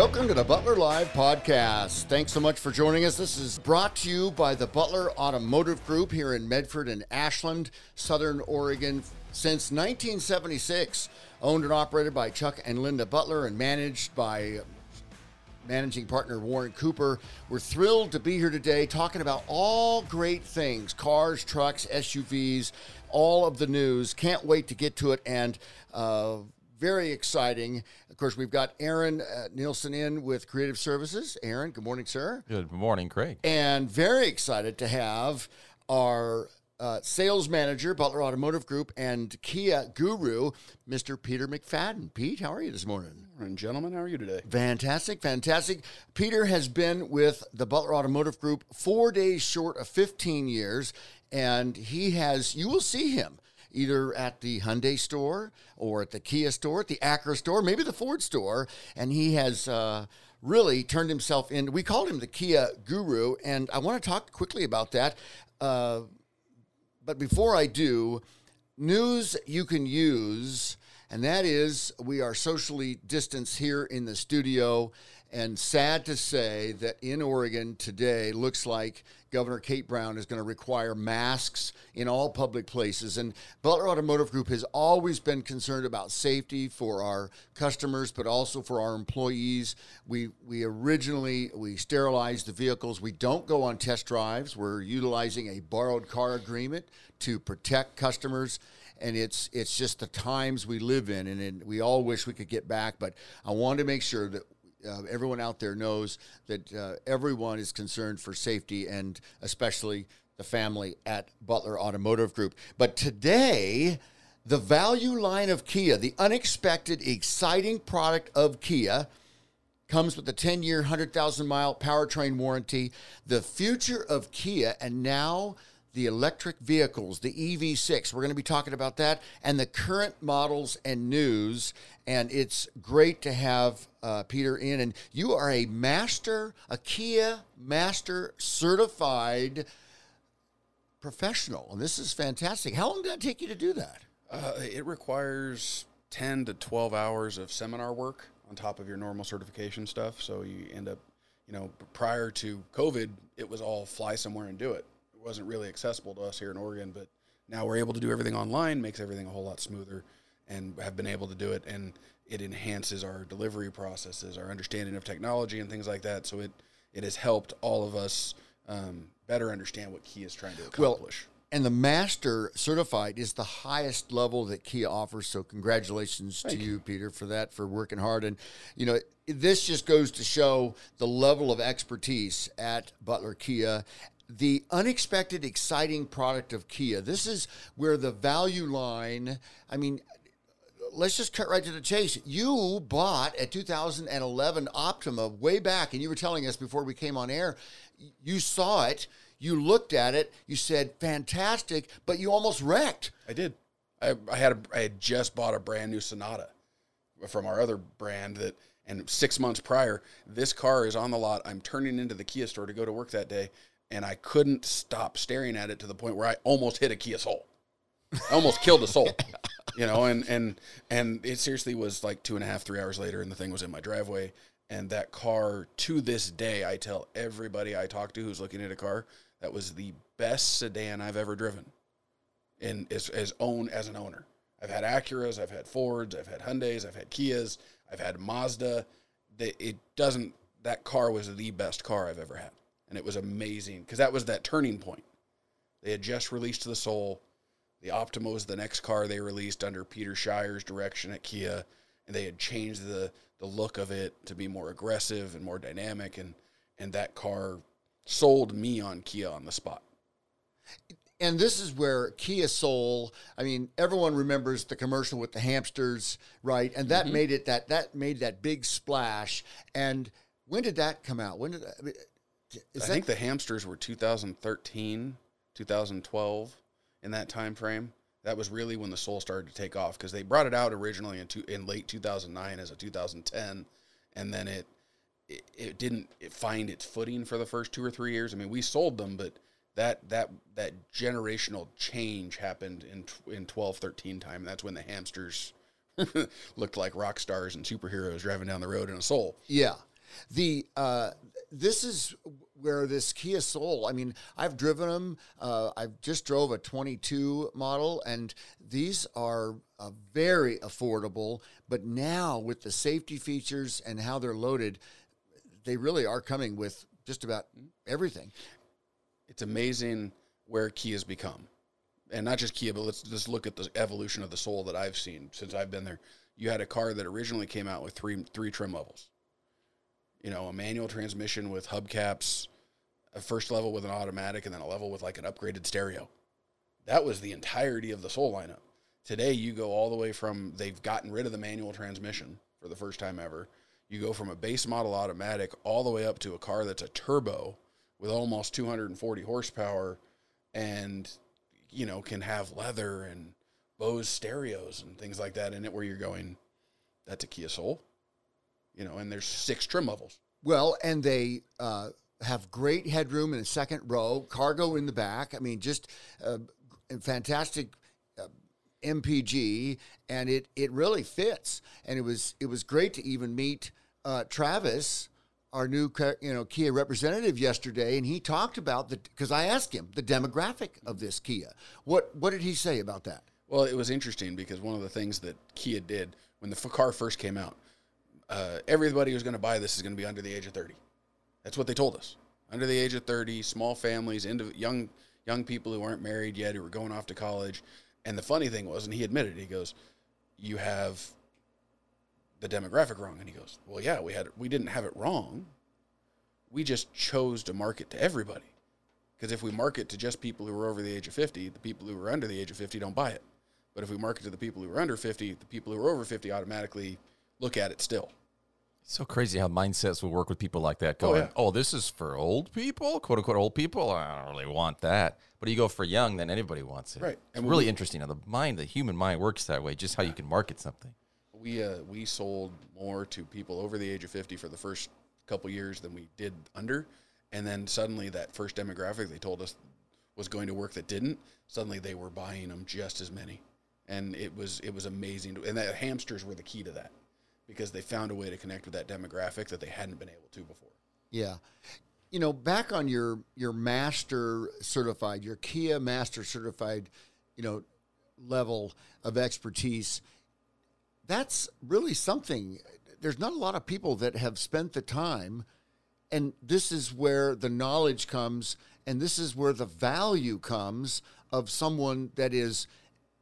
Welcome to the Butler Live podcast. Thanks so much for joining us. This is brought to you by the Butler Automotive Group here in Medford and Ashland, Southern Oregon, since 1976. Owned and operated by Chuck and Linda Butler and managed by managing partner Warren Cooper. We're thrilled to be here today talking about all great things cars, trucks, SUVs, all of the news. Can't wait to get to it. And, uh, very exciting. Of course, we've got Aaron uh, Nielsen in with Creative Services. Aaron, good morning, sir. Good morning, Craig. And very excited to have our uh, sales manager, Butler Automotive Group, and Kia guru, Mr. Peter McFadden. Pete, how are you this morning? And gentlemen, how are you today? Fantastic, fantastic. Peter has been with the Butler Automotive Group four days short of 15 years, and he has, you will see him either at the Hyundai store or at the Kia store, at the Acura store, maybe the Ford store, and he has uh, really turned himself in. We called him the Kia guru, and I want to talk quickly about that. Uh, but before I do, news you can use, and that is we are socially distanced here in the studio. And sad to say that in Oregon today looks like Governor Kate Brown is going to require masks in all public places. And Butler Automotive Group has always been concerned about safety for our customers, but also for our employees. We we originally we sterilize the vehicles. We don't go on test drives. We're utilizing a borrowed car agreement to protect customers and it's it's just the times we live in, and, and we all wish we could get back. But I want to make sure that uh, everyone out there knows that uh, everyone is concerned for safety and especially the family at Butler Automotive Group. But today, the value line of Kia, the unexpected, exciting product of Kia, comes with a 10 year, 100,000 mile powertrain warranty. The future of Kia, and now the electric vehicles, the EV6. We're going to be talking about that and the current models and news. And it's great to have uh, Peter in. And you are a master, a Kia master certified professional. And this is fantastic. How long did that take you to do that? Uh, it requires 10 to 12 hours of seminar work on top of your normal certification stuff. So you end up, you know, prior to COVID, it was all fly somewhere and do it. Wasn't really accessible to us here in Oregon, but now we're able to do everything online, makes everything a whole lot smoother, and have been able to do it. And it enhances our delivery processes, our understanding of technology, and things like that. So it it has helped all of us um, better understand what Kia is trying to accomplish. Well, and the master certified is the highest level that Kia offers. So congratulations Thank to you. you, Peter, for that, for working hard. And you know, this just goes to show the level of expertise at Butler Kia. The unexpected, exciting product of Kia. This is where the value line. I mean, let's just cut right to the chase. You bought a 2011 Optima way back, and you were telling us before we came on air, you saw it, you looked at it, you said, fantastic, but you almost wrecked. I did. I, I had a, I had just bought a brand new Sonata from our other brand that, and six months prior, this car is on the lot. I'm turning into the Kia store to go to work that day, and I couldn't stop staring at it to the point where I almost hit a Kia Soul. I almost killed a soul, you know, and and and it seriously was like two and a half, three hours later, and the thing was in my driveway. And that car, to this day, I tell everybody I talk to who's looking at a car, that was the best sedan I've ever driven, and as as own as an owner. I've had Acuras, I've had Fords, I've had Hyundai's, I've had Kias, I've had Mazda. It doesn't. That car was the best car I've ever had, and it was amazing because that was that turning point. They had just released the Soul. The Optima was the next car they released under Peter Schreier's direction at Kia, and they had changed the the look of it to be more aggressive and more dynamic, and and that car sold me on Kia on the spot. And this is where Kia Soul, I mean, everyone remembers the commercial with the hamsters, right? And that mm-hmm. made it that that made that big splash. And when did that come out? When did I mean, is I that think the hamsters were 2013, 2012 in that time frame. That was really when the Soul started to take off because they brought it out originally in two, in late 2009 as a 2010, and then it it, it didn't it find its footing for the first two or three years. I mean, we sold them, but that that that generational change happened in in 12, 13 time. That's when the hamsters looked like rock stars and superheroes driving down the road in a Soul. Yeah. The uh, this is where this Kia Soul. I mean, I've driven them. Uh, I just drove a 22 model, and these are uh, very affordable. But now with the safety features and how they're loaded, they really are coming with just about everything. It's amazing where Kia's become, and not just Kia, but let's just look at the evolution of the Soul that I've seen since I've been there. You had a car that originally came out with three three trim levels. You know, a manual transmission with hubcaps, a first level with an automatic, and then a level with like an upgraded stereo. That was the entirety of the Soul lineup. Today, you go all the way from they've gotten rid of the manual transmission for the first time ever. You go from a base model automatic all the way up to a car that's a turbo with almost 240 horsepower and you know can have leather and Bose stereos and things like that in it where you're going that's a Kia Soul you know and there's six trim levels Well, and they uh, have great headroom in the second row, cargo in the back. I mean, just uh, fantastic uh, MPG, and it it really fits. And it was it was great to even meet uh, Travis, our new you know Kia representative yesterday, and he talked about the because I asked him the demographic of this Kia. What what did he say about that? Well, it was interesting because one of the things that Kia did when the car first came out, uh, everybody who's going to buy this is going to be under the age of 30. That's what they told us. Under the age of 30, small families, young young people who aren't married yet, who were going off to college. And the funny thing was, and he admitted, he goes, "You have the demographic wrong." And he goes, "Well, yeah, we had we didn't have it wrong. We just chose to market to everybody." Because if we market to just people who are over the age of 50, the people who are under the age of 50 don't buy it. But if we market to the people who are under 50, the people who are over 50 automatically look at it still. So crazy how mindsets will work with people like that. Oh, Going, yeah. oh, this is for old people, quote unquote old people. I don't really want that. But you go for young, then anybody wants it. Right. And really we- interesting how the mind, the human mind works that way. Just how you can market something. We uh, we sold more to people over the age of 50 for the first couple years than we did under. And then suddenly that first demographic they told us was going to work that didn't, suddenly they were buying them just as many. And it was it was amazing. to- And that hamsters were the key to that because they found a way to connect with that demographic that they hadn't been able to before. Yeah. You know, back on your your master certified, your Kia master certified, you know, level of expertise, that's really something. There's not a lot of people that have spent the time and this is where the knowledge comes and this is where the value comes of someone that is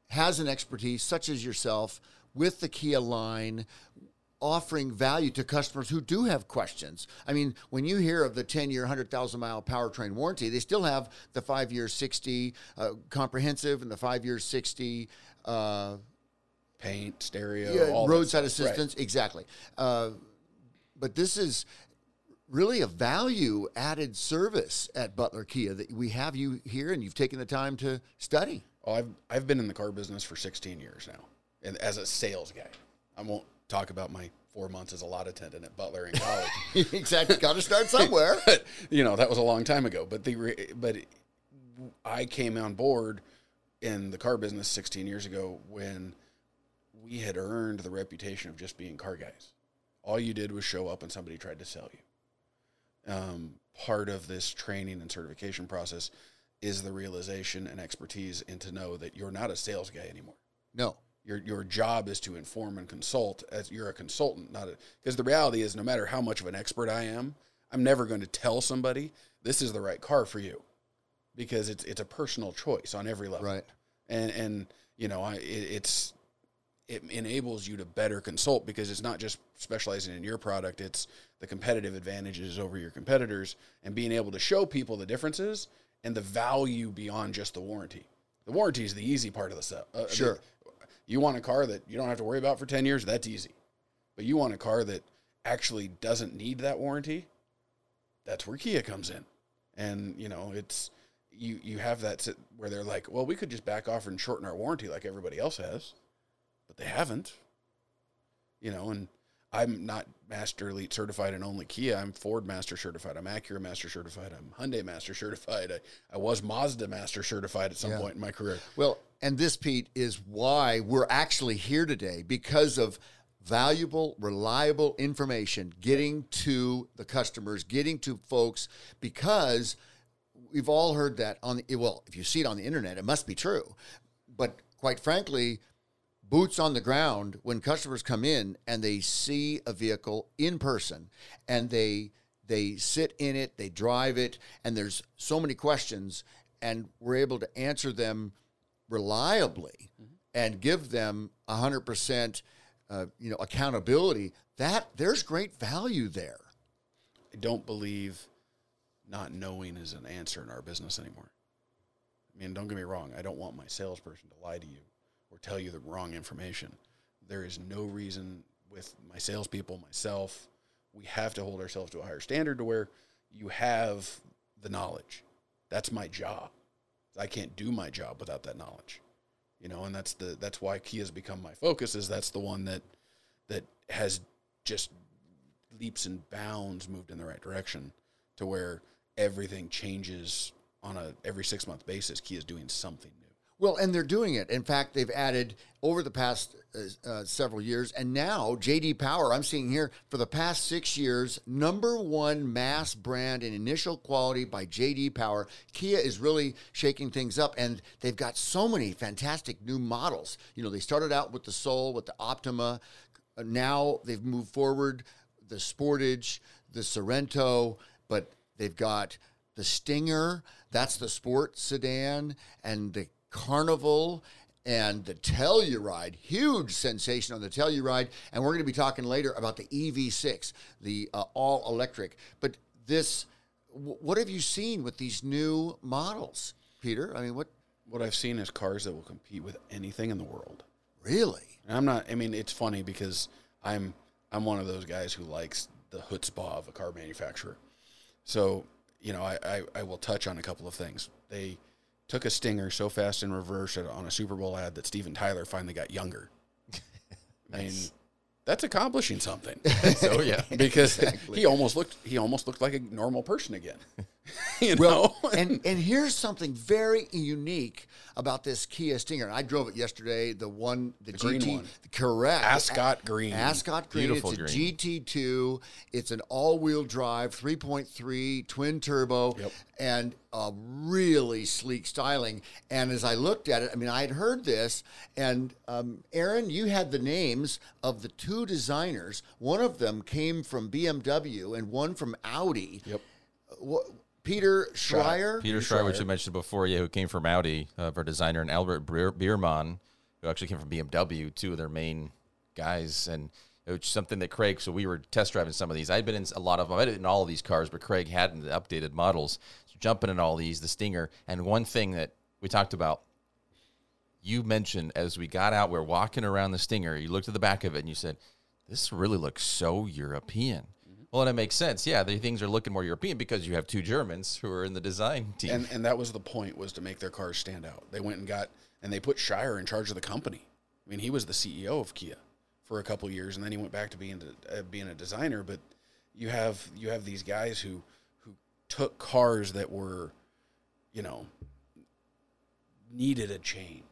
has an expertise such as yourself with the Kia line offering value to customers who do have questions. I mean, when you hear of the 10 year, 100,000 mile powertrain warranty, they still have the five year 60 uh, comprehensive and the five year 60 uh, Paint, stereo, yeah, roadside stuff. Right. assistance. Exactly. Uh, but this is really a value added service at Butler Kia that we have you here and you've taken the time to study. Oh, I've I've been in the car business for 16 years now, and as a sales guy, I won't talk about my four months as a lot attendant at Butler in college. exactly. Got to start somewhere. but you know that was a long time ago. But the but I came on board in the car business 16 years ago when we had earned the reputation of just being car guys. All you did was show up and somebody tried to sell you. Um, part of this training and certification process is the realization and expertise and to know that you're not a sales guy anymore. No. Your your job is to inform and consult as you're a consultant, not a because the reality is no matter how much of an expert I am, I'm never going to tell somebody this is the right car for you because it's it's a personal choice on every level. Right. And and you know, I it, it's it enables you to better consult because it's not just specializing in your product, it's the competitive advantages over your competitors and being able to show people the differences and the value beyond just the warranty. The warranty is the easy part of the stuff. Uh, Sure. You want a car that you don't have to worry about for 10 years, that's easy. But you want a car that actually doesn't need that warranty, that's where Kia comes in. And, you know, it's you you have that sit- where they're like, "Well, we could just back off and shorten our warranty like everybody else has." But they haven't. You know, and I'm not Master Elite certified in only Kia. I'm Ford Master certified. I'm Acura Master certified. I'm Hyundai Master certified. I, I was Mazda Master certified at some Yeah. point in my career. Well, and this, Pete, is why we're actually here today because of valuable, reliable information getting to the customers, getting to folks, because we've all heard that on the well, if you see it on the internet, it must be true. But quite frankly, boots on the ground when customers come in and they see a vehicle in person and they they sit in it, they drive it, and there's so many questions, and we're able to answer them reliably and give them hundred percent, uh, you know, accountability. That there's great value there. I don't believe not knowing is an answer in our business anymore. I mean, don't get me wrong. I don't want my salesperson to lie to you or tell you the wrong information. There is no reason with my salespeople, myself, we have to hold ourselves to a higher standard to where you have the knowledge. That's my job. I can't do my job without that knowledge. You know, and that's the that's why Kia's become my focus is that's the one that that has just leaps and bounds moved in the right direction to where everything changes on a every six month basis. Kia's doing something new. Well, and they're doing it. In fact, they've added over the past uh, uh, several years, and now JD Power, I'm seeing here for the past six years, number one mass brand in initial quality by JD Power. Kia is really shaking things up, and they've got so many fantastic new models. You know, they started out with the Soul, with the Optima. Now they've moved forward, the Sportage, the Sorento, but they've got the Stinger, that's the sport sedan, and the Carnival and the Telluride, huge sensation on the Telluride. And we're going to be talking later about the EV6, the uh, all electric. But this, wh- what have you seen with these new models, Peter? I mean, what What I've seen is cars that will compete with anything in the world. really? And I'm not. I mean, it's funny because I'm I'm one of those guys who likes the chutzpah of a car manufacturer. So you know, I, I I will touch on a couple of things. They took a stinger so fast in reverse on a Super Bowl ad that Steven Tyler finally got younger. I mean, that's accomplishing something. So yeah. because he almost looked he almost looked like a normal person again. you Well, know, and and here's something very unique about this Kia Stinger. I drove it yesterday. The one, the, green GT, one. correct, Ascot green. Ascot green. Beautiful it's a. GT2. It's an all-wheel drive, 3.3 twin turbo, Yep. and a really sleek styling. And as I looked at it, I mean, I had heard this, and um, Aaron, you had the names of the two designers. One of them came from BMW, and one from Audi. Yep. What, Peter Schreier. Peter Schreier, which you mentioned before, yeah, who came from Audi, uh, our designer, and Albert Biermann, who actually came from BMW, two of their main guys, and it was something that Craig. So we were test driving some of these. I'd been in a lot of them. I didn't in all of these cars, but Craig hadn't the updated models. So jumping in all these, the Stinger, and one thing that we talked about. You mentioned as we got out, we are walking around the Stinger. You looked at the back of it and you said, "This really looks so European." Well, and it makes sense. Yeah, the things are looking more European because you have two Germans who are in the design team. and and that was the point was to make their cars stand out. They went and got and they put Schreier in charge of the company. I mean, he was the CEO of Kia for a couple years, and then he went back to being uh, being a designer. But you have you have these guys who who took cars that were, you know, needed a change.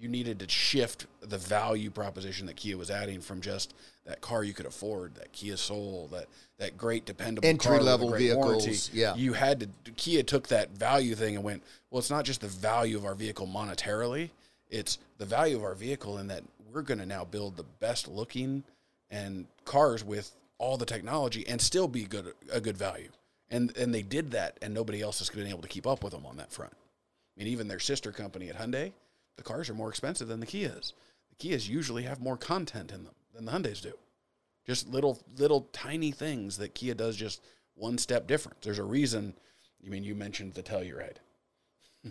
You needed to shift the value proposition that Kia was adding from just that car you could afford, that Kia Soul, that that great dependable a Entry-level great warranty. yeah. you had to. Kia took that value thing and went, well, it's not just the value of our vehicle monetarily; it's the value of our vehicle in that we're going to now build the best looking and cars with all the technology and still be good a good value. And and they did that, and nobody else has been able to keep up with them on that front. I mean, even their sister company at Hyundai, the cars are more expensive than the Kias. The Kias usually have more content in them than the Hyundais do. Just little, little tiny things that Kia does just one step different. There's a reason. I mean, you mentioned the Telluride.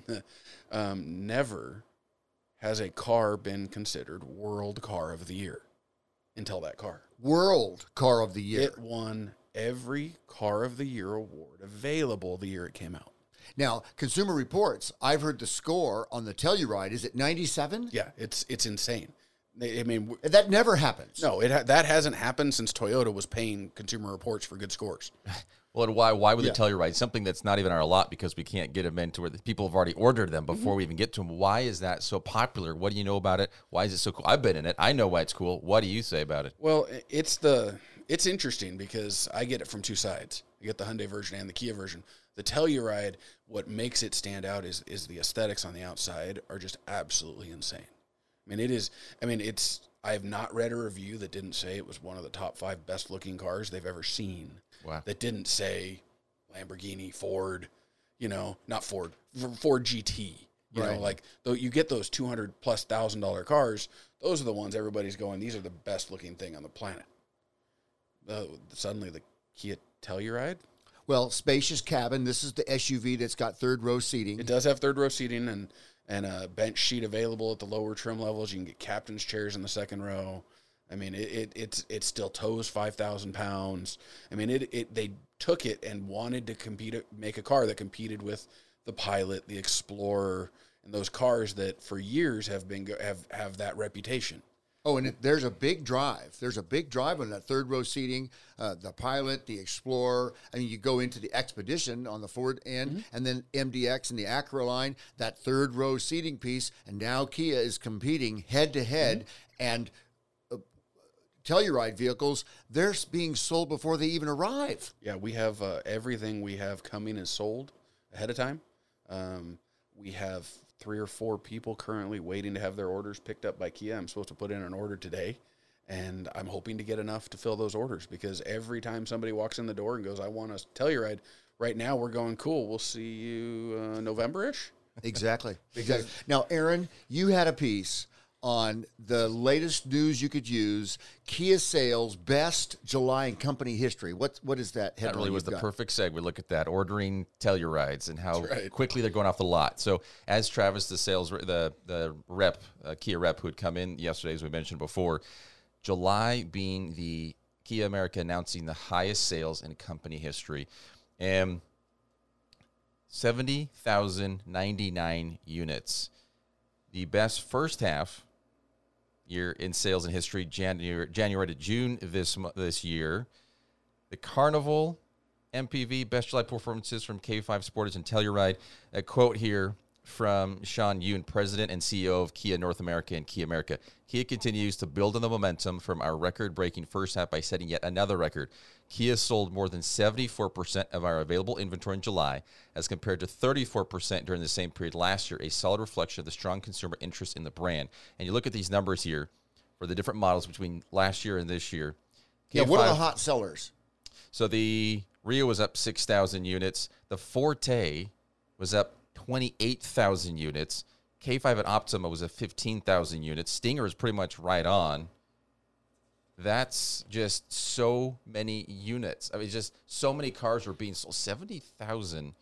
um, never has a car been considered world car of the year until that car. World Car of the Year. It won every car of the year award available the year it came out. Now, Consumer Reports, I've heard the score on the Telluride. Is it 97? Yeah, it's it's insane. I mean, That never happens. no, it ha- that hasn't happened since Toyota was paying Consumer Reports for good scores. Well, and why why would Yeah. they tell you right? Something that's not even our lot because we can't get them into where the people have already ordered them before we even get to them. Why is that so popular? What do you know about it? Why is it so cool? I've been in it. I know why it's cool. What do you say about it? Well, it's the it's interesting because I get it from two sides. I get the Hyundai version and the Kia version. The Telluride, what makes it stand out is is the aesthetics on the outside are just absolutely insane. I mean, it is. I mean, it's. I have not read a review that didn't say it was one of the top five best looking cars they've ever seen. Wow. That didn't say Lamborghini, Ford, you know, not Ford, Ford GT. You know, Right. like though you get those two hundred plus thousand dollar cars, those are the ones everybody's going. These are the best looking thing on the planet. Uh, suddenly, the Kia Telluride. Well, spacious cabin. This is the SUV that's got third row seating. It does have third row seating and and a bench sheet available at the lower trim levels. You can get captain's chairs in the second row. I mean, it, it it's it still tows five thousand pounds. I mean, it it they took it and wanted to compete, make a car that competed with the Pilot, the Explorer, and those cars that for years have been have have that reputation. Oh, and it, there's a big drive. There's a big drive on that third row seating. Uh, the Pilot, the Explorer. I mean, you go into the Expedition on the Ford end, and then MDX and the Acura line. That third row seating piece, and now Kia is competing head to head, and uh, Telluride vehicles they're being sold before they even arrive. Yeah, we have uh, everything we have coming is sold ahead of time. Um, we have three or four people currently waiting to have their orders picked up by Kia. I'm supposed to put in an order today, and I'm hoping to get enough to fill those orders because every time somebody walks in the door and goes, "I want a Telluride," right right now we're going, "Cool, we'll see you uh, November-ish." Exactly. exactly. Now, Aaron, you had a piece on the latest news you could use: Kia sales best July in company history. What what is that? That really was the got? perfect segue. We look at that, ordering Tellurides and how right. quickly they're going off the lot. So as Travis, the sales, the the rep, uh, Kia rep who'd come in yesterday, as we mentioned before, July being the Kia America announcing the highest sales in company history, and seventy thousand ninety nine units, the best first half year in sales in history, January January to June this this year. The Carnival MPV Best July Performances from K5 Sportage and Telluride. A quote here from Sean Yoon, President and CEO of Kia North America and Kia America. Kia continues to build on the momentum from our record breaking first half by setting yet another record. Kia sold more than 74% of our available inventory in July, as compared to 34% during the same period last year, a solid reflection of the strong consumer interest in the brand. And you look at these numbers here for the different models between last year and this year. Yeah, what are the hot sellers? so the Rio was up 6,000 units. The Forte was up 28,000 units. K5 at Optima was at 15,000 units. Stinger is pretty much right on. That's just so many units. I mean, just so many cars were being sold. 70,000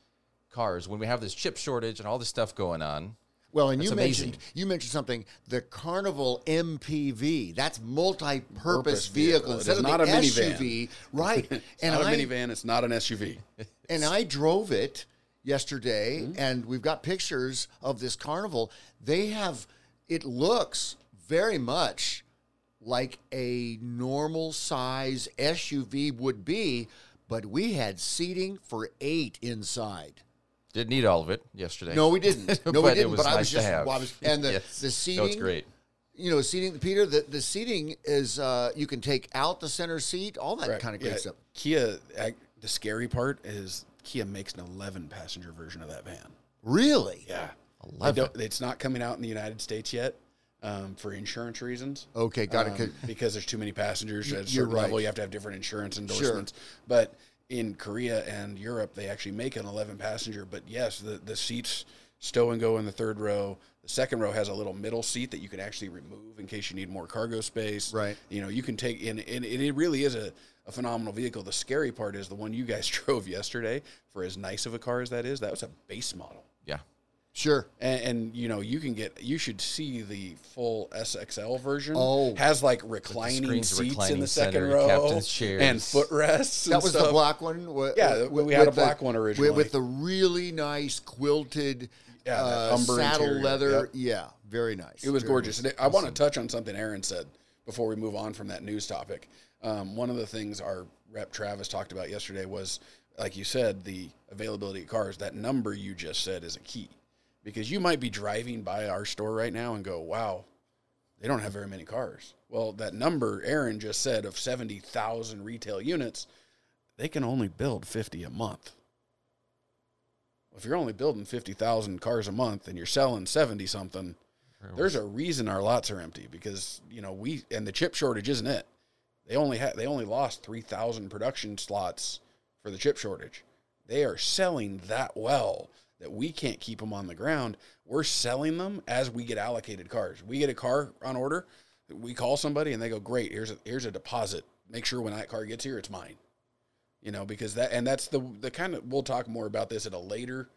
cars when we have this chip shortage and all this stuff going on. Well, and That's you amazing. mentioned you mentioned something. The Carnival MPV. That's multi-purpose vehicle vehicle. It instead is of not the a minivan. Right? It's and not a I minivan. It's not an SUV. and I drove it yesterday, Mm-hmm. and we've got pictures of this Carnival. They have it looks very much like a normal size SUV would be, but we had seating for eight inside. Didn't need all of it yesterday. No, we didn't. No, we didn't. was but I nice was to just, have. well, I was, and the Yes. the No, seating. it's great. You know, seating. Peter, the the seating is uh, you can take out the center seat, all that Right, kind of yeah. great stuff. Kia. ac- The scary part is Kia makes an 11 passenger version of that van. Really? Yeah. 11. It's not coming out in the United States yet um, for insurance reasons. Okay, got it. um, because there's too many passengers at a you're certain level. You have to have different insurance endorsements. But in Korea and Europe, they actually make an 11 passenger. But yes, the, the seats stow and go in the third row. The second row has a little middle seat that you can actually remove in case you need more cargo space. Right. You know, you can take in, and it really is a, a phenomenal vehicle. The scary part is the one you guys drove yesterday. For as nice of a car as that is, that was a base model. Yeah. Sure. And, and you know you can get you should see the full SXL version. Oh. has like reclining screens, seats in the second center, row, captain's chairs. and footrests. and That was the black one. wa- Yeah, wa- we had a with the- black one originally. with, with the really nice quilted Yeah, uh, saddle interior, leather. yep. Yeah, very nice. It was Very gorgeous. And I want to touch on something Aaron said before we move on from that news topic. Um, one of the things our rep Travis talked about yesterday was like you said, the availability of cars, that number you just said is a key. Because you might be driving by our store right now and go, wow, they don't have very many cars. Well, that number Aaron just said of 70,000 retail units, they can only build 50 a month. If you're only building 50,000 cars a month and you're selling 70 something, there's a reason our lots are empty because, you know, we and the chip shortage isn't it. They only had they only lost 3,000 production slots for the chip shortage. They are selling that well that we can't keep them on the ground. We're selling them as we get allocated cars. We get a car on order, we call somebody and they go, "Great, here's a here's a deposit. Make sure when that car gets here, it's mine." You know, because that and that's the the kind of we'll talk more about this at a later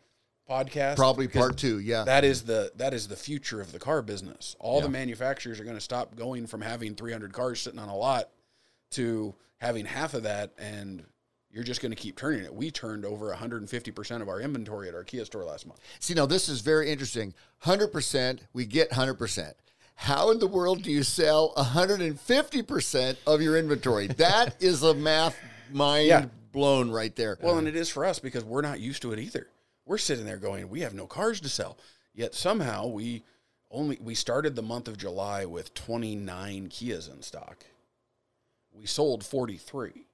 podcast. Probably part two. Yeah. That is the that is the future of the car business. All Yeah. the manufacturers are going to stop going from having 300 cars sitting on a lot to having half of that and you're just going to keep turning it. We turned over 150% of our inventory at our Kia store last month. See, now this is very interesting. 100%, we get 100%. How in the world do you sell 150% of your inventory? That is a math mind Yeah. blown right there. Well, and it is for us because we're not used to it either. We're sitting there going, we have no cars to sell. Yet somehow we only we started the month of July with 29 Kias in stock. We sold 43.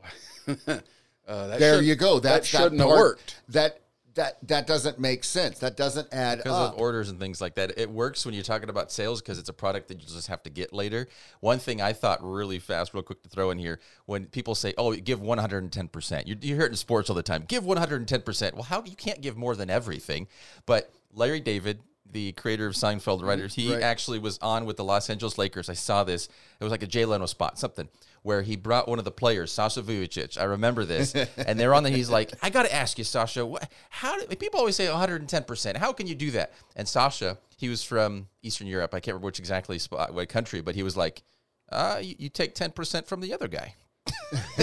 uh, that there should- you go. that That's shouldn't that have worked. That that that doesn't make sense. That doesn't add because up. of orders and things like that. It works when you're talking about sales because it's a product that you just have to get later. One thing I thought really fast, real quick to throw in here, when people say, "Oh, give 110 percent," you, you hear it in sports all the time. Give 110 percent. Well, how you can't give more than everything? But Larry David, the creator of Seinfeld writers, he Right. actually was on with the Los Angeles Lakers. I saw this. It was like a Jay Leno spot, something where he brought one of the players, Sasha Vujacic. I remember this, and they're on the. He's like, "I got to ask you, Sasha. What, how do people always say 110 percent? How can you do that?" And Sasha, he was from Eastern Europe. I can't remember which exactly spot, what country, but he was like, uh, you, "You take 10 percent from the other guy."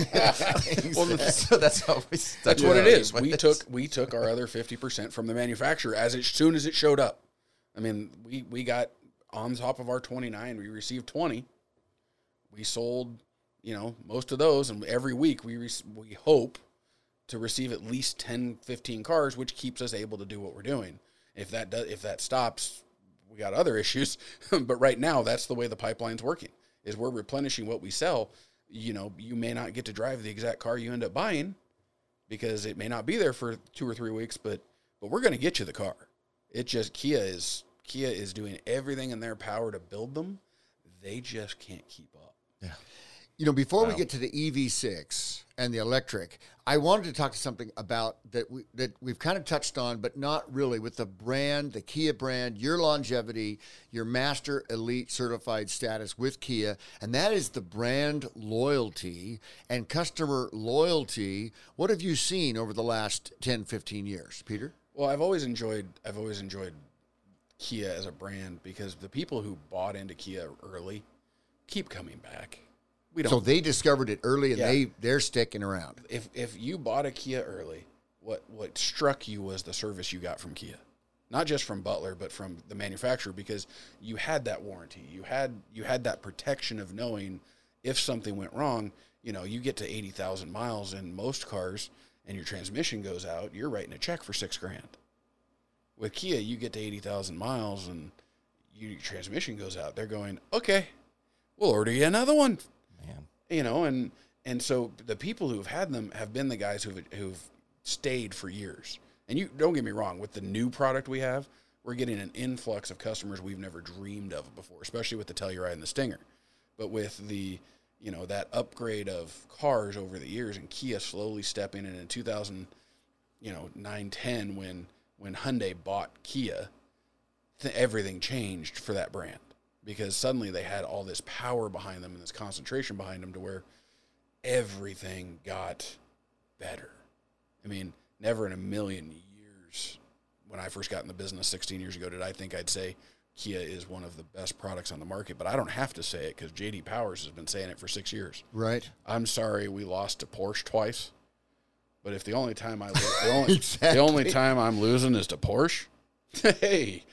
well, so that's how we That's what it is. We took we took our other 50% from the manufacturer as it, soon as it showed up. I mean, we we got on top of our 29, we received 20. We sold, you know, most of those and every week we rec- we hope to receive at least 10 15 cars which keeps us able to do what we're doing. If that does if that stops, we got other issues, but right now that's the way the pipeline's working. Is we're replenishing what we sell. You know, you may not get to drive the exact car you end up buying because it may not be there for two or three weeks, but but we're going to get you the car. It just Kia is Kia is doing everything in their power to build them. They just can't keep up. Yeah. You know, before we get to the EV6 and the electric, I wanted to talk to something about that we that we've kind of touched on, but not really with the brand, the Kia brand, your longevity, your master elite certified status with Kia, and that is the brand loyalty and customer loyalty. What have you seen over the last 10, 15 years, Peter? Well, I've always enjoyed I've always enjoyed Kia as a brand because the people who bought into Kia early keep coming back. We don't So they discovered it early and Yeah. they they're sticking around. if if you bought a Kia early, what what struck you was the service you got from Kia, not just from Butler, but from the manufacturer, because you had that warranty, you had you had that protection of knowing if something went wrong. You know, you get to eighty thousand miles in most cars, and your transmission goes out, you're writing a check for six grand. With Kia, you get to eighty thousand miles and your transmission goes out. They're going, okay, we'll order you another one Man. you know, and and so the people who've had them have been the guys who've who've stayed for years. And you don't get me wrong, with the new product we have, we're getting an influx of customers we've never dreamed of before, especially with the Telluride and the Stinger. But with the you know that upgrade of cars over the years and Kia slowly stepping in in 2000 you know 9 10 when when Hyundai bought Kia th- everything changed for that brand because suddenly they had all this power behind them and this concentration behind them to where everything got better. I mean, never in a million years when I first got in the business 16 years ago did I think I'd say Kia is one of the best products on the market, but I don't have to say it because JD Powers has been saying it for six years. Right. I'm sorry we lost to Porsche twice, but if the only time I lo- the only Exactly. the only time I'm losing is to Porsche, hey,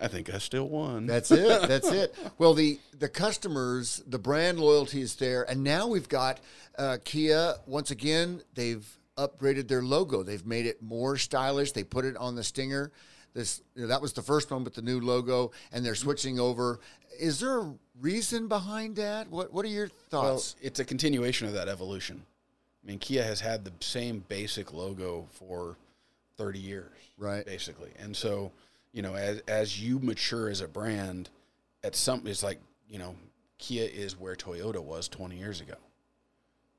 I think I still won. That's it. That's it. Well, the the customers, the brand loyalty is there, and now we've got uh, Kia. Once again, they've upgraded their logo. They've made it more stylish. They put it on the Stinger. This you know, that was the first one with the new logo, and they're switching over. Is there a reason behind that? What What are your well, thoughts? it's a continuation of that evolution. I mean, Kia has had the same basic logo for 30 years, Right. Basically, and so you know, as as you mature as a brand, at some it's like you know, Kia is where Toyota was 20 years ago.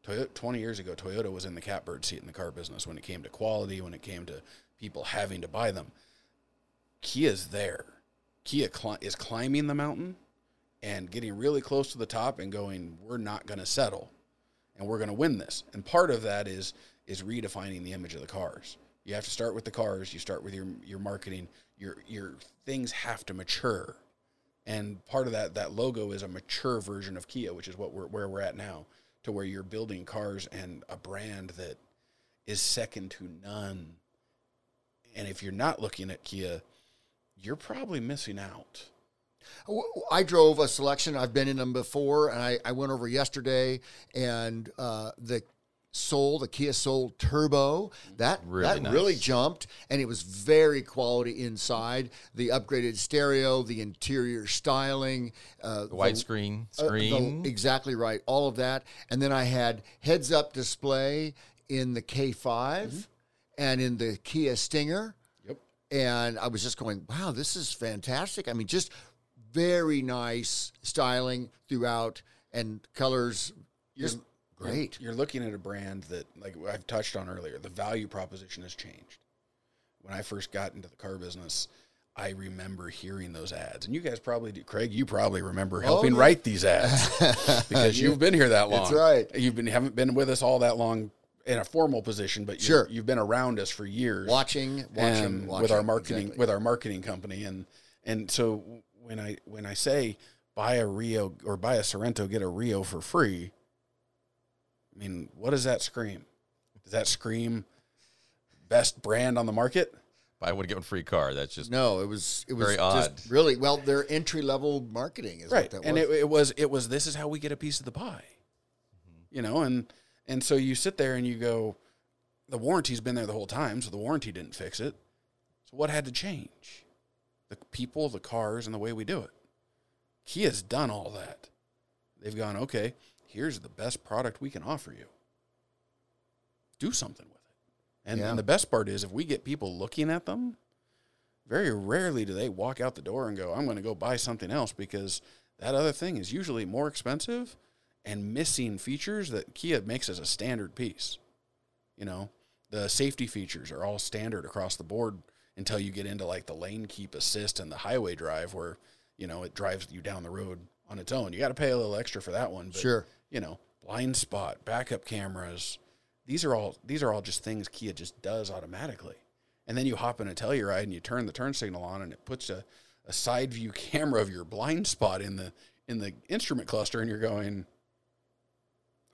Toyota, 20 years ago, Toyota was in the catbird seat in the car business when it came to quality, when it came to people having to buy them. Kia's there. Kia cli- is climbing the mountain and getting really close to the top and going, we're not going to settle and we're going to win this. And part of that is is redefining the image of the cars. You have to start with the cars, you start with your your marketing, your your things have to mature. And part of that that logo is a mature version of Kia, which is what we're where we're at now, to where you're building cars and a brand that is second to none. And if you're not looking at Kia, you're probably missing out. I drove a selection. I've been in them before, and I, I went over yesterday, and uh, the Soul, the Kia Soul Turbo, that Really that nice. really jumped, and it was very quality inside. The upgraded stereo, the interior styling, uh, The widescreen uh, the- screen. exactly right. All of that, and then I had heads-up display in the K5 Mm-hmm. and in the Kia Stinger Yep. and I was just going, wow, this is fantastic. I mean, just very nice styling throughout and colors, just great. You're looking at a brand that, like I've touched on earlier, the value proposition has changed. When I first got into the car business, I remember hearing those ads, and you guys probably do. Craig, you probably remember oh, helping yeah. write these ads because you've been here that long. That's right. You've been haven't been with us all that long in a formal position, but you're- Sure. you've been around us for years Watching, watching, watching with our marketing exactly. with our marketing company and and so when I when I say buy a Rio or buy a Sorento get a Rio for free I mean what does that scream does that scream best brand on the market Buy one get one free car. That's just No, it was it was Very just odd. really well. Their entry level marketing is right what that and was. it, it was it was this is how we get a piece of the pie mm-hmm. you know and and so you sit there and you go the warranty's been there the whole time so the warranty didn't fix it so what had to change the people the cars and the way we do it kia's done all that they've gone okay here's the best product we can offer you do something with it and, Yeah. and the best part is if we get people looking at them very rarely do they walk out the door and go, I'm going to go buy something else because that other thing is usually more expensive and missing features that Kia makes as a standard piece. You know, the safety features are all standard across the board until you get into like the lane keep assist and the highway drive where, you know, it drives you down the road on its own. You got to pay a little extra for that one. But, Sure. You know, blind spot, backup cameras. These are all these are all just things Kia just does automatically. And then you hop in a Telluride and you turn the turn signal on, and it puts a, a side view camera of your blind spot in the in the instrument cluster, and you're going,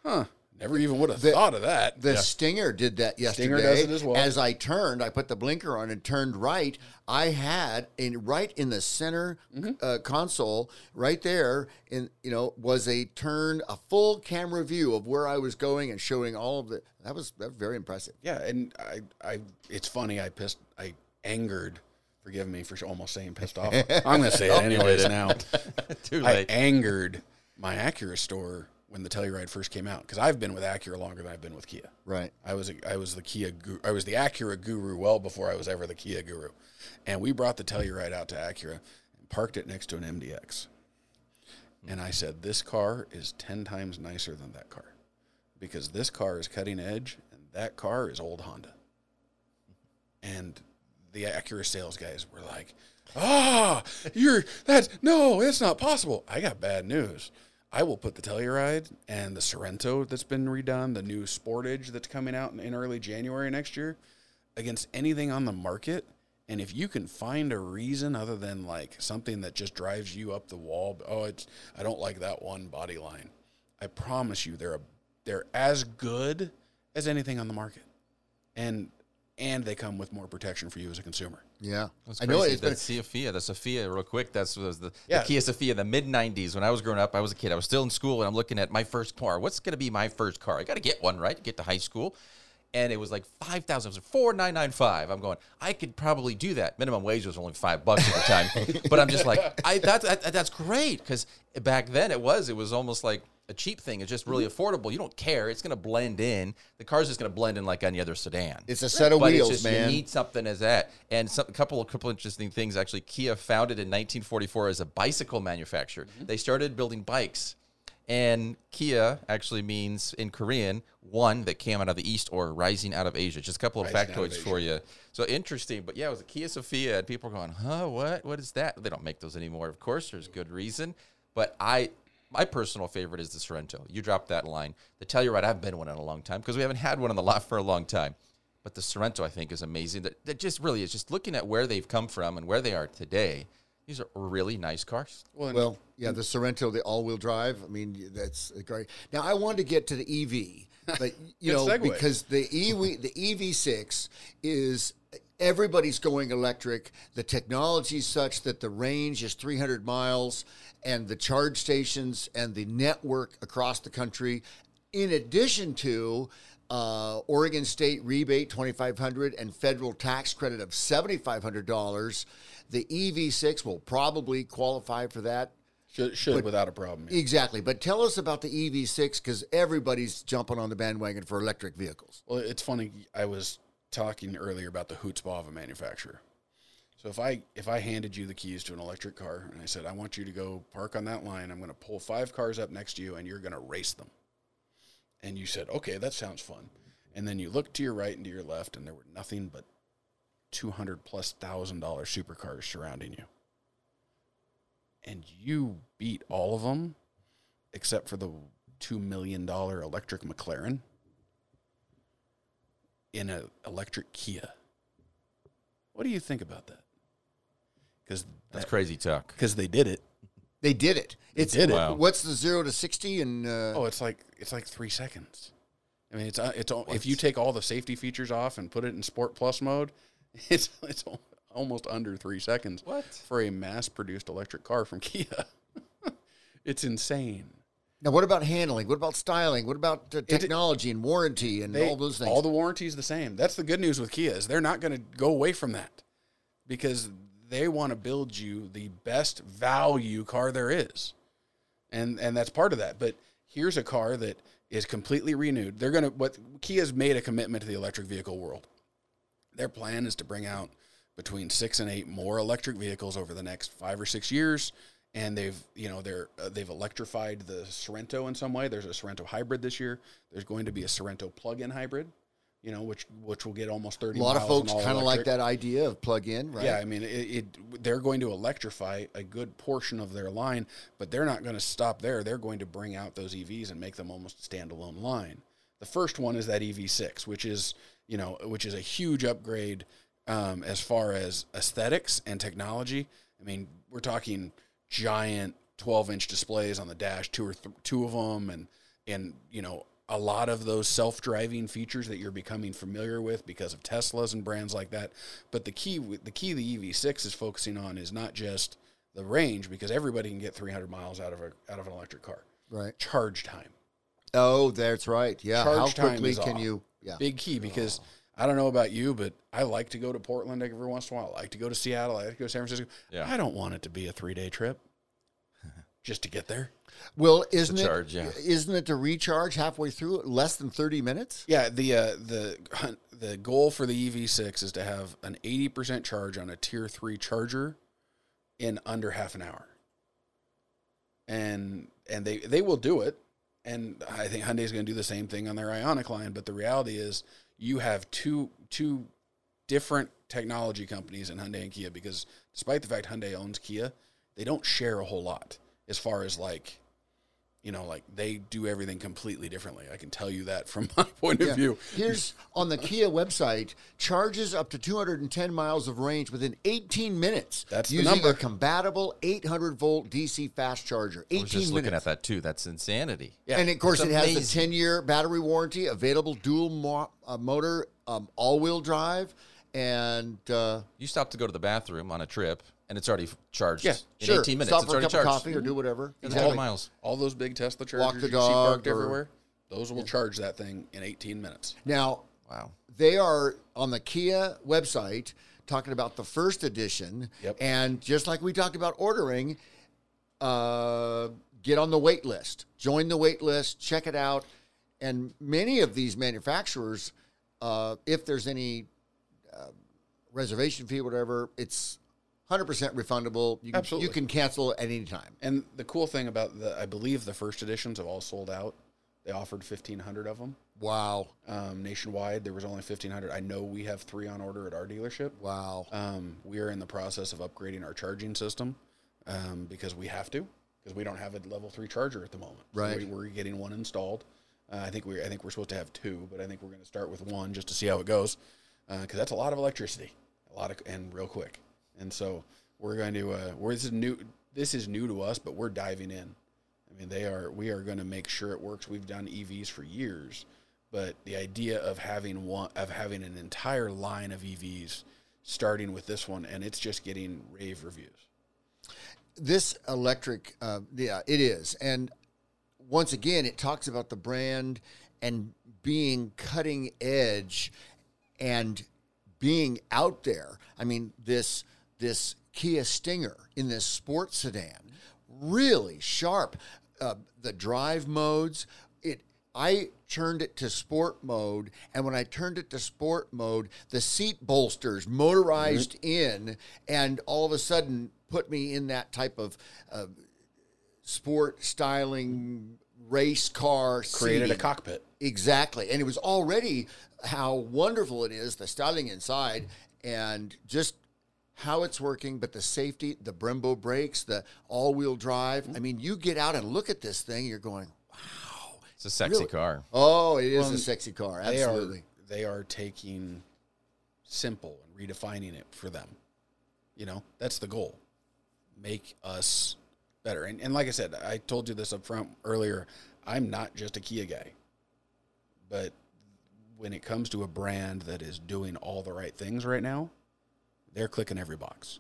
"Huh? Never even would have The- thought of that." The Stinger did that yesterday. Stinger does it as well. As I turned, I put the blinker on and turned right. I had in right in the center Mm-hmm. uh, console, right there, in you know, was a turn, a full camera view of where I was going and showing all of the. That was, that was very impressive. Yeah, and I, I, it's funny. I pissed, I angered. Forgive me for almost saying pissed off. I'm going to say it anyways now. too late. I angered my Acura store when the Telluride first came out because I've been with Acura longer than I've been with Kia. Right. I was a, I was the Kia gu- I was the Acura guru well before I was ever the Kia guru, and we brought the Telluride out to Acura and parked it next to an MDX, and I said this car is ten times nicer than that car, because this car is cutting edge and that car is old Honda, and the Acura sales guys were like, ah, you're that's no, it's not possible. I got bad news. I will put the Telluride and the Sorento that's been redone, the new Sportage that's coming out in, in early January next year, against anything on the market. And if you can find a reason other than like something that just drives you up the wall, oh, it's I don't like that one body line. I promise you, they're a, they're as good as anything on the market. And and they come with more protection for you as a consumer. Yeah, That's I crazy. know it's been. Sephia, the Sephia, real quick. That's was the, Yeah. the Kia Sephia the mid '90s. When I was growing up, I was a kid. I was still in school, and I'm looking at my first car. What's going to be my first car? I got to get one, right? To get to high school, and it was like five thousand. It was four nine nine five. I'm going. I could probably do that. Minimum wage was only five bucks at the time, but I'm just like, I that's that, that's great because back then it was it was almost like a cheap thing. It's just really Mm-hmm. affordable. You don't care. It's going to blend in. The car's just going to blend in like any other sedan. It's a set of But it's wheels, just, man. You need something as that. And some, a couple of couple interesting things actually. Kia founded in 1944 as a bicycle manufacturer. Mm-hmm. They started building bikes. And Kia actually means in Korean one that came out of the east or rising out of Asia. Just a couple of Rising out of factoids for you. So interesting. But yeah, it was a Kia Sephia, and people are going, huh, what? What is that? They don't make those anymore, of course. There's good reason. But I my personal favorite is the Sorento. You dropped that line. The Telluride, I've been one in a long time because we haven't had one on the lot for a long time. But the Sorento, I think, is amazing. That, that just really is just looking at where they've come from and where they are today. These are really nice cars. Well, Well, yeah, the Sorento, the all-wheel drive. I mean, that's great. Now, I wanted to get to the EV, but you know, segue. because the EV, the EV6 is everybody's going electric. The technology is such that the range is 300 miles, and the charge stations and the network across the country, in addition to uh, Oregon State rebate 2,500 and federal tax credit of 7,500 dollars. The EV6 will probably qualify for that. should, should without a problem. yeah. Exactly. But tell us about the EV6 because everybody's jumping on the bandwagon for electric vehicles. Well, it's funny. I was talking earlier about the chutzpah of a manufacturer. So if I if I handed you the keys to an electric car and I said I want you to go park on that line, I'm going to pull five cars up next to you and you're going to race them. And you said, "Okay, that sounds fun." And then you looked to your right and to your left and there were nothing but 200 plus thousand dollar supercars surrounding you. And you beat all of them except for the 2 million dollar electric McLaren in an electric Kia. What do you think about that? Because That's crazy talk. because they did it. They did it. It's did it. Wow. What's the zero to sixty and uh, Oh, it's like it's like three seconds. I mean, it's uh, it's all if you take all the safety features off and put it in Sport Plus mode, it's it's almost under three seconds. What? for a mass-produced electric car from Kia? it's insane. Now? What about handling? What about styling? What about uh, technology and warranty and They- all those things? All the warranties the same. That's the good news with Kia is they're not going to go away from that because they want to build you the best value car there is, and and that's part of that. But here's a car that is completely renewed. They're going to what Kia's made a commitment to the electric vehicle world. Their plan is to bring out between six and eight more electric vehicles over the next five or six years. And they've, you know, they're uh, they've electrified the Sorento in some way. There's a Sorento hybrid this year. There's going to be a Sorento plug-in hybrid, you know, which which will get almost thirty. a lot of folks kind of like that idea of plug-in, right? Yeah, I mean, it, it they're going to electrify a good portion of their line, but they're not going to stop there. They're going to bring out those EVs and make them almost a standalone line. The first one is that EV6, which is you know which is a huge upgrade um, as far as aesthetics and technology. I mean, we're talking giant 12 inch displays on the dash, two or th- two of them, and and you know a lot of those self-driving features that you're becoming familiar with because of Teslas and brands like that. But the key, the key the EV6 is focusing on is not just the range because everybody can get 300 miles out of a out of an electric car. Right. Charge time, Oh, that's right. Yeah. How Charge time quickly can off. you? Yeah. big key because oh. I don't know about you, but I like to go to Portland every once in a while. I like to go to Seattle. I like to go to San Francisco. Yeah. I don't want it to be a three day trip just to get there. Well, isn't charge, it? yeah. Isn't it to recharge halfway through? Less than thirty minutes. Yeah, the uh, the the goal for the EV6 is to have an 80% charge on a tier 3 charger in under half an hour. And and they they will do it and I think Hyundai is going to do the same thing on their Ioniq line, but the reality is you have two two different technology companies in Hyundai and Kia because despite the fact Hyundai owns Kia, they don't share a whole lot as far as like you know, like they do everything completely differently. I can tell you that from my point of view. Here's on the Kia website charges up to 210 miles of range within 18 minutes. That's the using number. a compatible 800 volt DC fast charger. 18 I was just minutes. looking at that too. That's insanity. Yeah, and of course, it's it has the 10 year battery warranty, available dual mo- uh, motor um, all-wheel drive, and uh, You stop to go to the bathroom on a trip, and it's already charged Yeah, in sure, 18 minutes. stop it's for a already cup of charged. coffee or do whatever. It's 12 miles. All those big Tesla chargers Walk the you see dog parked or- everywhere, those will charge that thing in 18 minutes. Now, Wow. they are on the Kia website talking about the first edition. Yep. And just like we talked about ordering, uh, get on the wait list, join the wait list, check it out. And many of these manufacturers, uh, if there's any uh, reservation fee, whatever, it's 100% refundable. You can, Absolutely. you can cancel at any time. And the cool thing about the, I believe the first editions have all sold out. They offered 1,500 of them Wow. um, nationwide. There was only 1,500. I know we have three on order at our dealership. Wow. Um, we are in the process of upgrading our charging system um, because we have to because we don't have a level three charger at the moment. Right. we, we're getting one installed. Uh, I think we I think we're supposed to have two, but I think we're going to start with one just to see how it goes because that's a lot of electricity, a lot of and real quick. And so we're going to uh, we're, this is new this is new to us, but we're diving in. I mean, they are we are going to make sure it works. We've done EVs for years, but the idea of having one of having an entire line of EVs starting with this one and it's just getting rave reviews. this electric uh, yeah it is and once again it talks about the brand and being cutting edge and being out there i mean this this kia stinger in this sports sedan really sharp uh, the drive modes it I turned it to sport mode, and when I turned it to sport mode, the seat bolsters motorized in, and all of a sudden put me in that type of uh, sport styling race car Created a cockpit. Exactly. And it was already how wonderful it is, the styling inside, and just how it's working, but the safety, the Brembo brakes, the all wheel drive. I mean, you get out and look at this thing, you're going, wow. It's a sexy Really? car. oh, it is Well, a sexy car. They Absolutely. are they are taking simple and redefining it for them. You know, that's the goal. Make us better. And, and like I said, I told you this up front earlier. I'm not just a Kia guy, but when it comes to a brand that is doing all the right things right now, they're clicking every box.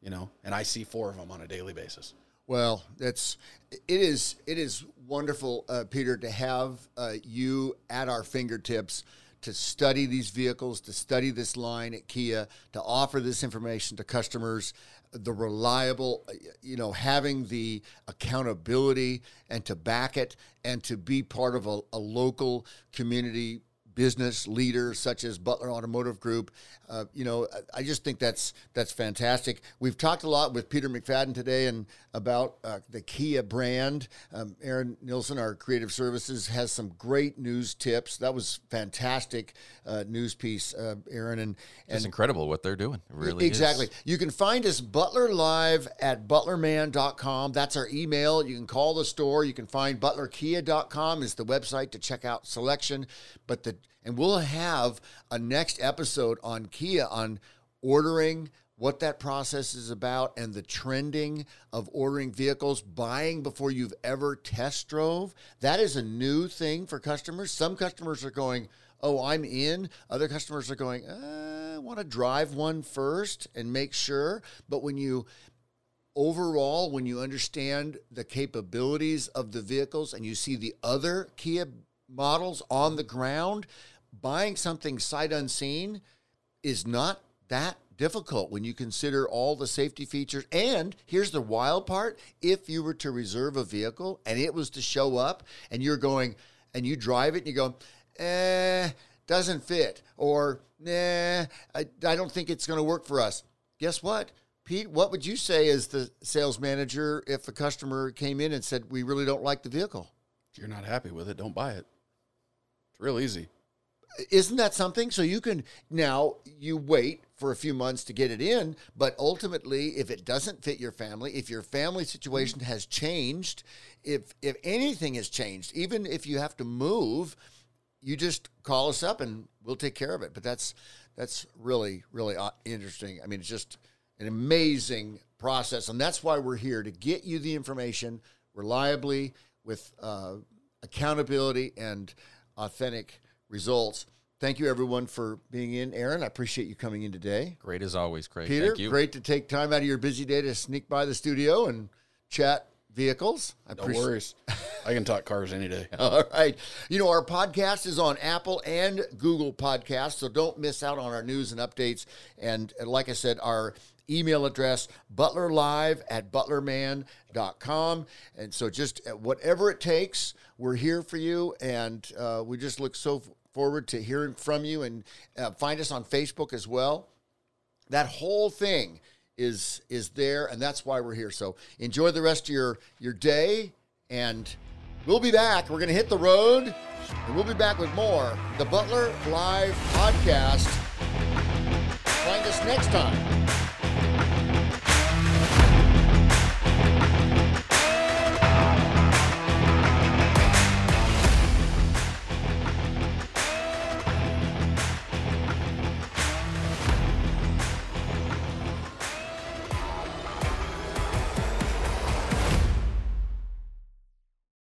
You know, and I see four of them on a daily basis. Well, that's it is it is wonderful, uh, Peter, to have uh, you at our fingertips to study these vehicles, to study this line at Kia, to offer this information to customers, the reliable, uh, you know, having the accountability and to back it, and to be part of a, a local community business leader such as Butler Automotive Group. Uh, you know, I- I just think that's that's fantastic. We've talked a lot with Peter McFadden today and about uh, the Kia brand. Um, Aaron Nilsson, our creative services, has some great news tips. That was fantastic uh, news piece, uh, Aaron, and It's incredible what they're doing. It really exactly. is. You can find us Butler Live at butlerman.com. That's our email. You can call the store. You can find butlerkia.com is the website to check out selection. But the and we'll have a next episode on Kia on ordering what that process is about and the trending of ordering vehicles, buying before you've ever test drove. That is a new thing for customers. Some customers are going, oh, I'm in. Other customers are going, uh, I want to drive one first and make sure. But when you overall, when you understand the capabilities of the vehicles and you see the other Kia models on the ground, buying something sight unseen is not that difficult when you consider all the safety features. And here's the wild part if you were to reserve a vehicle and it was to show up and you're going and you drive it and you go, eh, doesn't fit, or nah, I, I don't think it's going to work for us. Guess what? Pete, what would you say as the sales manager if a customer came in and said, We really don't like the vehicle? If you're not happy with it, don't buy it. It's real easy. isn't that something? So you can now you wait for a few months to get it in but ultimately if it doesn't fit your family if your family situation has changed if if anything has changed even if you have to move you just call us up and we'll take care of it. But that's that's really really uh, interesting. I mean it's just an amazing process and that's why we're here to get you the information reliably with uh, accountability and authentic results Thank you, everyone, for being in. Aaron, I appreciate you coming in today. Great as always, Craig. Peter, Thank you. great to take time out of your busy day to sneak by the studio and chat vehicles. I No worries. I can talk cars any day. All right. You know, our podcast is on Apple and Google Podcasts, so don't miss out on our news and updates. And uh, like I said, our email address, butlerlive at butlerman.com. And so just uh, whatever it takes, we're here for you. And uh, we just look so forward to hearing from you. And uh, find us on Facebook as well. That whole thing is is there, and that's why we're here. So enjoy the rest of your your day, and we'll be back. We're gonna hit the road, and we'll be back with more the Butler Live podcast. Find us next time